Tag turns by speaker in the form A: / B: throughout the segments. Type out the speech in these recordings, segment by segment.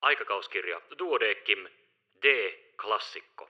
A: Aikakauskirja Duodeckim D. Klassikko.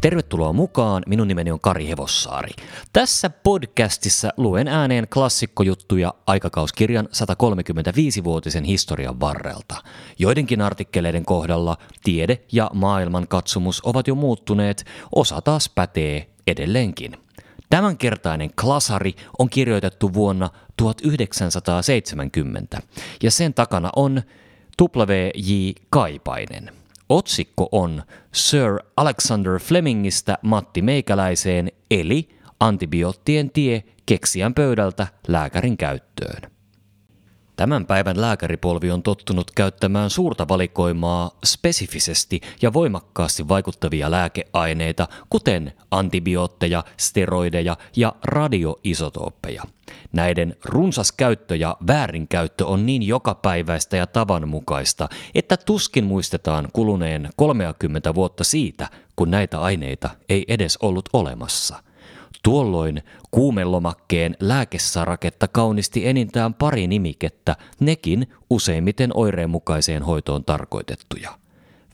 A: Tervetuloa mukaan, minun nimeni on Kari Hevossaari. Tässä podcastissa luen ääneen klassikkojuttuja aikakauskirjan 135-vuotisen historian varrelta. Joidenkin artikkeleiden kohdalla tiede ja maailman katsomus ovat jo muuttuneet, osa taas pätee edelleenkin. Tämänkertainen klasari on kirjoitettu vuonna 1970 ja sen takana on W.J. Kaipainen. Otsikko on Sir Alexander Flemingistä Matti Meikäläiseen eli antibioottien tie keksijän pöydältä lääkärin käyttöön. Tämän päivän lääkäripolvi on tottunut käyttämään suurta valikoimaa spesifisesti ja voimakkaasti vaikuttavia lääkeaineita, kuten antibiootteja, steroideja ja radioisotooppeja. Näiden runsas käyttö ja väärinkäyttö on niin jokapäiväistä ja tavanmukaista, että tuskin muistetaan kuluneen 30 vuotta siitä, kun näitä aineita ei edes ollut olemassa – Tuolloin kuumelomakkeen lääkesaraketta kaunisti enintään pari nimikettä, nekin useimmiten oireenmukaiseen hoitoon tarkoitettuja.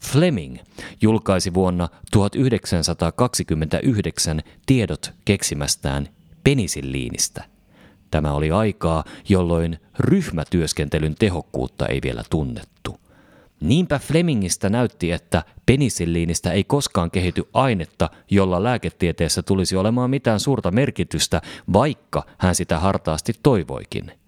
A: Fleming julkaisi vuonna 1929 tiedot keksimästään penisilliinistä. Tämä oli aikaa, jolloin ryhmätyöskentelyn tehokkuutta ei vielä tunnettu. Niinpä Flemingistä näytti, että penisilliinistä ei koskaan kehity ainetta, jolla lääketieteessä tulisi olemaan mitään suurta merkitystä, vaikka hän sitä hartaasti toivoikin –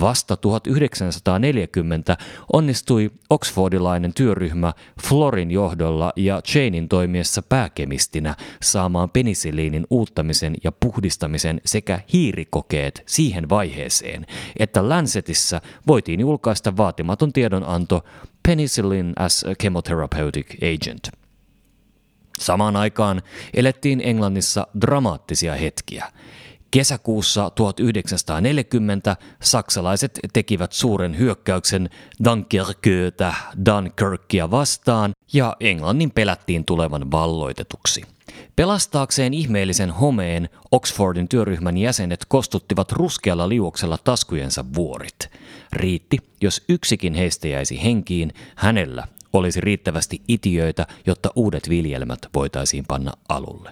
A: Vasta 1940 onnistui oxfordilainen työryhmä Florin johdolla ja Chainin toimiessa pääkemistinä saamaan penisilliinin uuttamisen ja puhdistamisen sekä hiirikokeet siihen vaiheeseen, että Lancetissa voitiin julkaista vaatimaton tiedonanto Penicillin as a chemotherapeutic agent. Samaan aikaan elettiin Englannissa dramaattisia hetkiä – Kesäkuussa 1940 saksalaiset tekivät suuren hyökkäyksen Dunkerköötä Dunkirkia vastaan ja Englannin pelättiin tulevan valloitetuksi. Pelastaakseen ihmeellisen homeen Oxfordin työryhmän jäsenet kostuttivat ruskealla liuoksella taskujensa vuorit. Riitti, jos yksikin heistä jäisi henkiin, hänellä olisi riittävästi itiöitä, jotta uudet viljelmät voitaisiin panna alulle.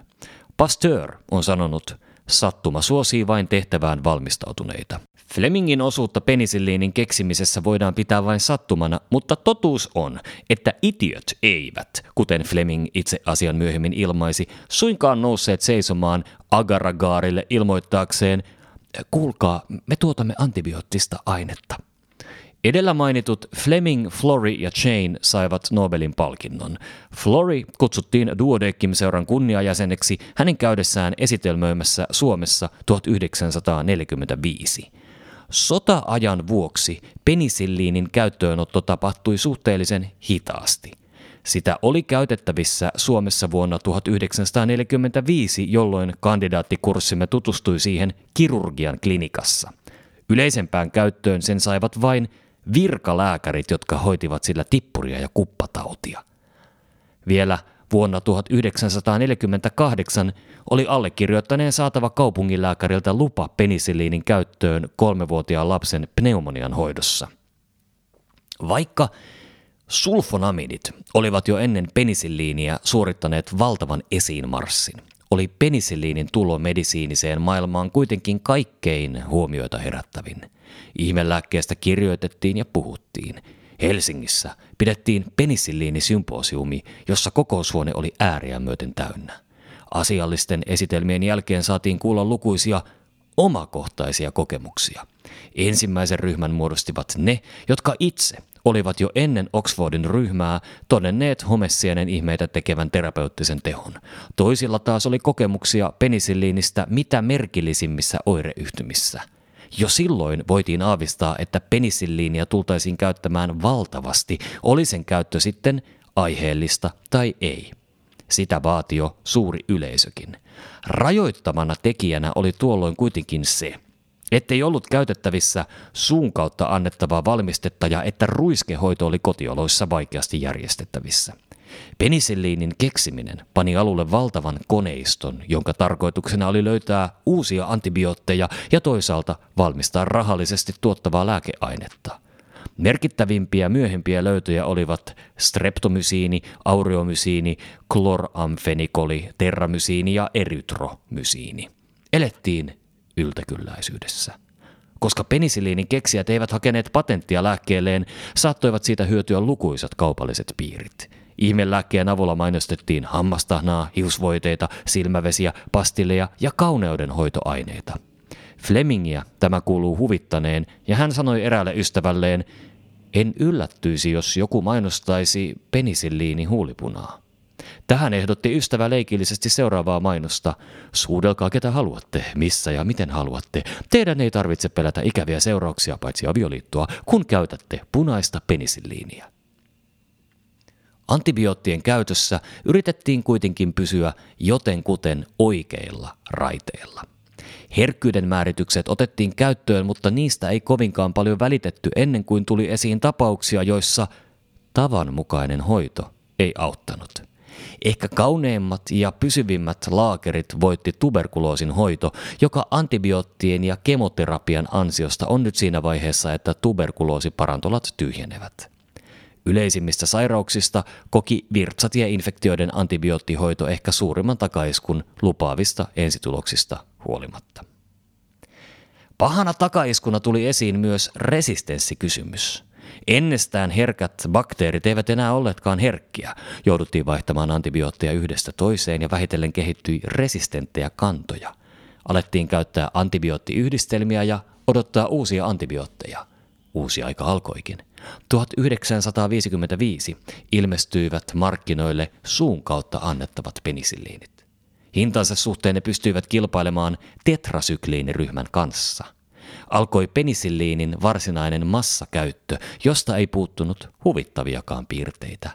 A: Pasteur on sanonut, Sattuma suosii vain tehtävään valmistautuneita. Flemingin osuutta penisilliinin keksimisessä voidaan pitää vain sattumana, mutta totuus on, että itiöt eivät, kuten Fleming itse asian myöhemmin ilmaisi, suinkaan nousseet seisomaan agaragaarille ilmoittaakseen, kuulkaa, me tuotamme antibioottista ainetta. Edellä mainitut Fleming, Flory ja Chain saivat Nobelin palkinnon. Flory kutsuttiin Duodeckim-seuran kunniajäseneksi hänen käydessään esitelmöimässä Suomessa 1945. Sota-ajan vuoksi penisilliinin käyttöönotto tapahtui suhteellisen hitaasti. Sitä oli käytettävissä Suomessa vuonna 1945, jolloin kandidaattikurssimme tutustui siihen kirurgian klinikassa. Yleisempään käyttöön sen saivat vain virkalääkärit, jotka hoitivat sillä tippuria ja kuppatautia. Vielä vuonna 1948 oli allekirjoittaneen saatava kaupunginlääkäriltä lupa penisiliinin käyttöön kolmevuotiaan lapsen pneumonian hoidossa. Vaikka sulfonamidit olivat jo ennen penisilliiniä suorittaneet valtavan esiinmarssin, oli penisilliinin tulo medisiiniseen maailmaan kuitenkin kaikkein huomioita herättävin – Ihmelääkkeestä kirjoitettiin ja puhuttiin. Helsingissä pidettiin penisilliinisymposiumi, jossa kokoushuone oli ääriä myöten täynnä. Asiallisten esitelmien jälkeen saatiin kuulla lukuisia omakohtaisia kokemuksia. Ensimmäisen ryhmän muodostivat ne, jotka itse olivat jo ennen Oxfordin ryhmää todenneet homessienen ihmeitä tekevän terapeuttisen tehon. Toisilla taas oli kokemuksia penisilliinistä mitä merkillisimmissä oireyhtymissä – jo silloin voitiin aavistaa, että penisilliinia tultaisiin käyttämään valtavasti, oli sen käyttö sitten aiheellista tai ei. Sitä vaati jo suuri yleisökin. Rajoittavana tekijänä oli tuolloin kuitenkin se, ettei ollut käytettävissä suun kautta annettavaa valmistetta ja että ruiskehoito oli kotioloissa vaikeasti järjestettävissä. Penisilliinin keksiminen pani alulle valtavan koneiston, jonka tarkoituksena oli löytää uusia antibiootteja ja toisaalta valmistaa rahallisesti tuottavaa lääkeainetta. Merkittävimpiä myöhempiä löytöjä olivat streptomysiini, aureomysiini, kloramfenikoli, terramysiini ja erytromysiini. Elettiin yltäkylläisyydessä. Koska penisiliinin keksijät eivät hakeneet patenttia lääkkeelleen, saattoivat siitä hyötyä lukuisat kaupalliset piirit. Ihmelääkkeen avulla mainostettiin hammastahnaa, hiusvoiteita, silmävesiä, pastilleja ja kauneudenhoitoaineita. Flemingia tämä kuuluu huvittaneen, ja hän sanoi eräälle ystävälleen, en yllättyisi, jos joku mainostaisi penisilliini huulipunaa. Tähän ehdotti ystävä leikillisesti seuraavaa mainosta. Suudelkaa ketä haluatte, missä ja miten haluatte. Teidän ei tarvitse pelätä ikäviä seurauksia paitsi avioliittoa, kun käytätte punaista penisilliiniä. Antibioottien käytössä yritettiin kuitenkin pysyä jotenkuten oikeilla raiteilla. Herkkyyden määritykset otettiin käyttöön, mutta niistä ei kovinkaan paljon välitetty ennen kuin tuli esiin tapauksia, joissa tavanmukainen hoito ei auttanut. Ehkä kauneimmat ja pysyvimmät laakerit voitti tuberkuloosin hoito, joka antibioottien ja kemoterapian ansiosta on nyt siinä vaiheessa, että tuberkuloosiparantolat tyhjenevät. Yleisimmistä sairauksista koki virtsatieinfektioiden antibioottihoito ehkä suurimman takaiskun lupaavista ensituloksista huolimatta. Pahana takaiskuna tuli esiin myös resistenssikysymys. Ennestään herkät bakteerit eivät enää olleetkaan herkkiä. Jouduttiin vaihtamaan antibiootteja yhdestä toiseen ja vähitellen kehittyi resistenttejä kantoja. Alettiin käyttää antibioottiyhdistelmiä ja odottaa uusia antibiootteja. Uusi aika alkoikin. 1955 ilmestyivät markkinoille suun kautta annettavat penisilliinit. Hintansa suhteen ne pystyivät kilpailemaan tetrasykliiniryhmän kanssa. Alkoi penisilliinin varsinainen massakäyttö, josta ei puuttunut huvittaviakaan piirteitä.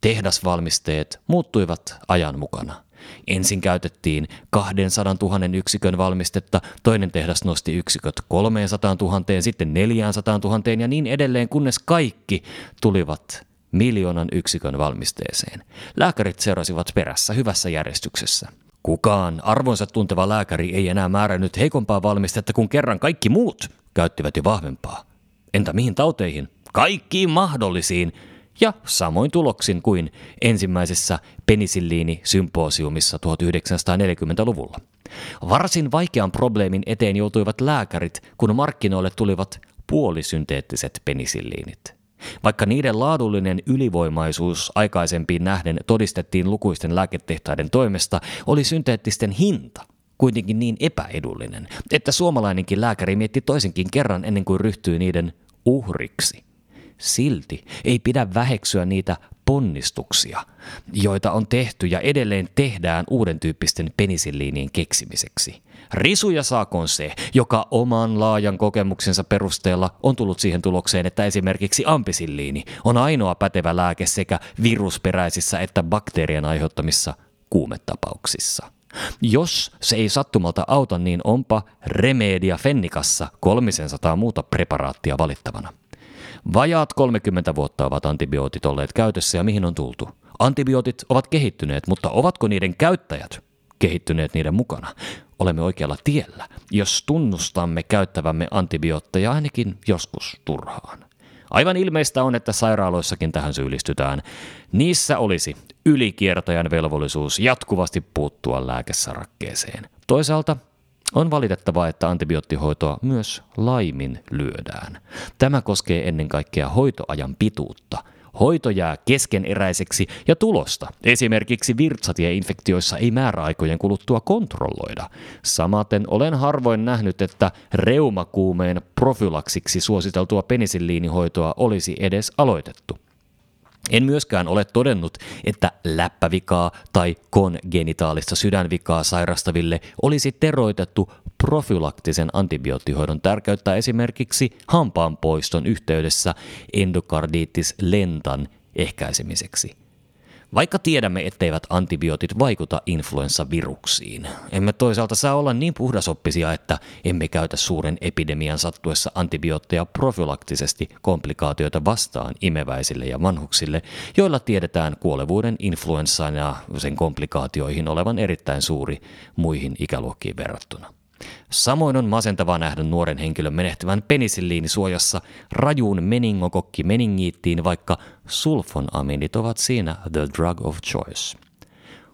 A: Tehdasvalmisteet muuttuivat ajan mukana. Ensin käytettiin 200 000 yksikön valmistetta, toinen tehdas nosti yksiköt 300 000, sitten 400 000 ja niin edelleen, kunnes kaikki tulivat miljoonan yksikön valmisteeseen. Lääkärit seurasivat perässä hyvässä järjestyksessä. Kukaan arvonsa tunteva lääkäri ei enää määrännyt heikompaa valmistetta, kun kerran kaikki muut käyttivät jo vahvempaa. Entä mihin tauteihin? Kaikkiin mahdollisiin ja samoin tuloksin kuin ensimmäisessä penisilliini-symposiumissa 1940-luvulla. Varsin vaikean probleemin eteen joutuivat lääkärit, kun markkinoille tulivat puolisynteettiset penisilliinit. Vaikka niiden laadullinen ylivoimaisuus aikaisempiin nähden todistettiin lukuisten lääketehtaiden toimesta, oli synteettisten hinta kuitenkin niin epäedullinen, että suomalainenkin lääkäri mietti toisenkin kerran ennen kuin ryhtyi niiden uhriksi. Silti ei pidä väheksyä niitä ponnistuksia, joita on tehty ja edelleen tehdään uuden tyyppisten penisilliinien keksimiseksi. Risuja saakoon se, joka oman laajan kokemuksensa perusteella on tullut siihen tulokseen, että esimerkiksi ampisilliini on ainoa pätevä lääke sekä virusperäisissä että bakteerien aiheuttamissa kuumetapauksissa. Jos se ei sattumalta auta, niin onpa Remedia Fennikassa 300 muuta preparaattia valittavana. Vajaat 30 vuotta ovat antibiootit olleet käytössä ja mihin on tultu? Antibiootit ovat kehittyneet, mutta ovatko niiden käyttäjät kehittyneet niiden mukana? Olemme oikealla tiellä, jos tunnustamme käyttävämme antibiootteja ainakin joskus turhaan. Aivan ilmeistä on, että sairaaloissakin tähän syyllistytään. Niissä olisi ylikiertäjän velvollisuus jatkuvasti puuttua lääkesarakkeeseen. Toisaalta on valitettavaa, että antibioottihoitoa myös laimin lyödään. Tämä koskee ennen kaikkea hoitoajan pituutta. Hoito jää keskeneräiseksi ja tulosta. Esimerkiksi virtsatieinfektioissa ei määräaikojen kuluttua kontrolloida. Samaten olen harvoin nähnyt, että reumakuumeen profylaksiksi suositeltua penisilliinihoitoa olisi edes aloitettu. En myöskään ole todennut, että läppävikaa tai kongenitaalista sydänvikaa sairastaville olisi teroitettu profylaktisen antibioottihoidon tärkeyttä esimerkiksi hampaanpoiston yhteydessä endokarditis lentan ehkäisemiseksi. Vaikka tiedämme, etteivät antibiootit vaikuta influenssaviruksiin, emme toisaalta saa olla niin puhdasoppisia, että emme käytä suuren epidemian sattuessa antibiootteja profylaktisesti komplikaatioita vastaan imeväisille ja vanhuksille, joilla tiedetään kuolevuuden influenssaan ja sen komplikaatioihin olevan erittäin suuri muihin ikäluokkiin verrattuna. Samoin on masentavaa nähdä nuoren henkilön menehtyvän penisilliinisuojassa rajuun meningokokki meningiittiin, vaikka sulfonaminit ovat siinä the drug of choice.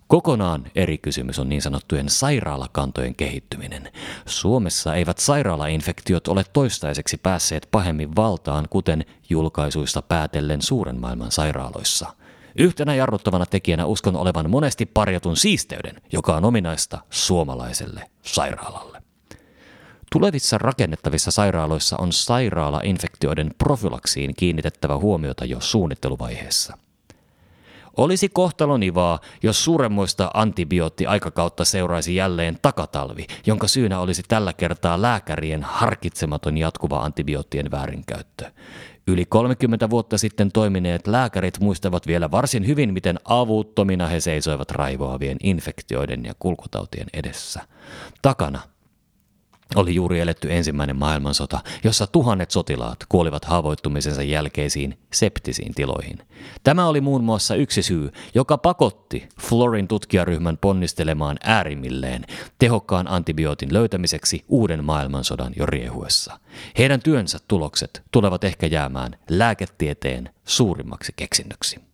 A: Kokonaan eri kysymys on niin sanottujen sairaalakantojen kehittyminen. Suomessa eivät sairaalainfektiot ole toistaiseksi päässeet pahemmin valtaan, kuten julkaisuista päätellen suuren maailman sairaaloissa – Yhtenä jarruttavana tekijänä uskon olevan monesti parjatun siisteyden, joka on ominaista suomalaiselle sairaalalle. Tulevissa rakennettavissa sairaaloissa on sairaalainfektioiden profylaksiin kiinnitettävä huomiota jo suunnitteluvaiheessa. Olisi kohtalonivaa, jos suuremmoista antibioottiaikakautta seuraisi jälleen takatalvi, jonka syynä olisi tällä kertaa lääkärien harkitsematon jatkuva antibioottien väärinkäyttö. Yli 30 vuotta sitten toimineet lääkärit muistavat vielä varsin hyvin, miten avuttomina he seisoivat raivoavien infektioiden ja kulkutautien edessä. Takana oli juuri eletty ensimmäinen maailmansota, jossa tuhannet sotilaat kuolivat haavoittumisensa jälkeisiin septisiin tiloihin. Tämä oli muun muassa yksi syy, joka pakotti Florin tutkijaryhmän ponnistelemaan äärimmilleen tehokkaan antibiootin löytämiseksi uuden maailmansodan jo riehuessa. Heidän työnsä tulokset tulevat ehkä jäämään lääketieteen suurimmaksi keksinnöksi.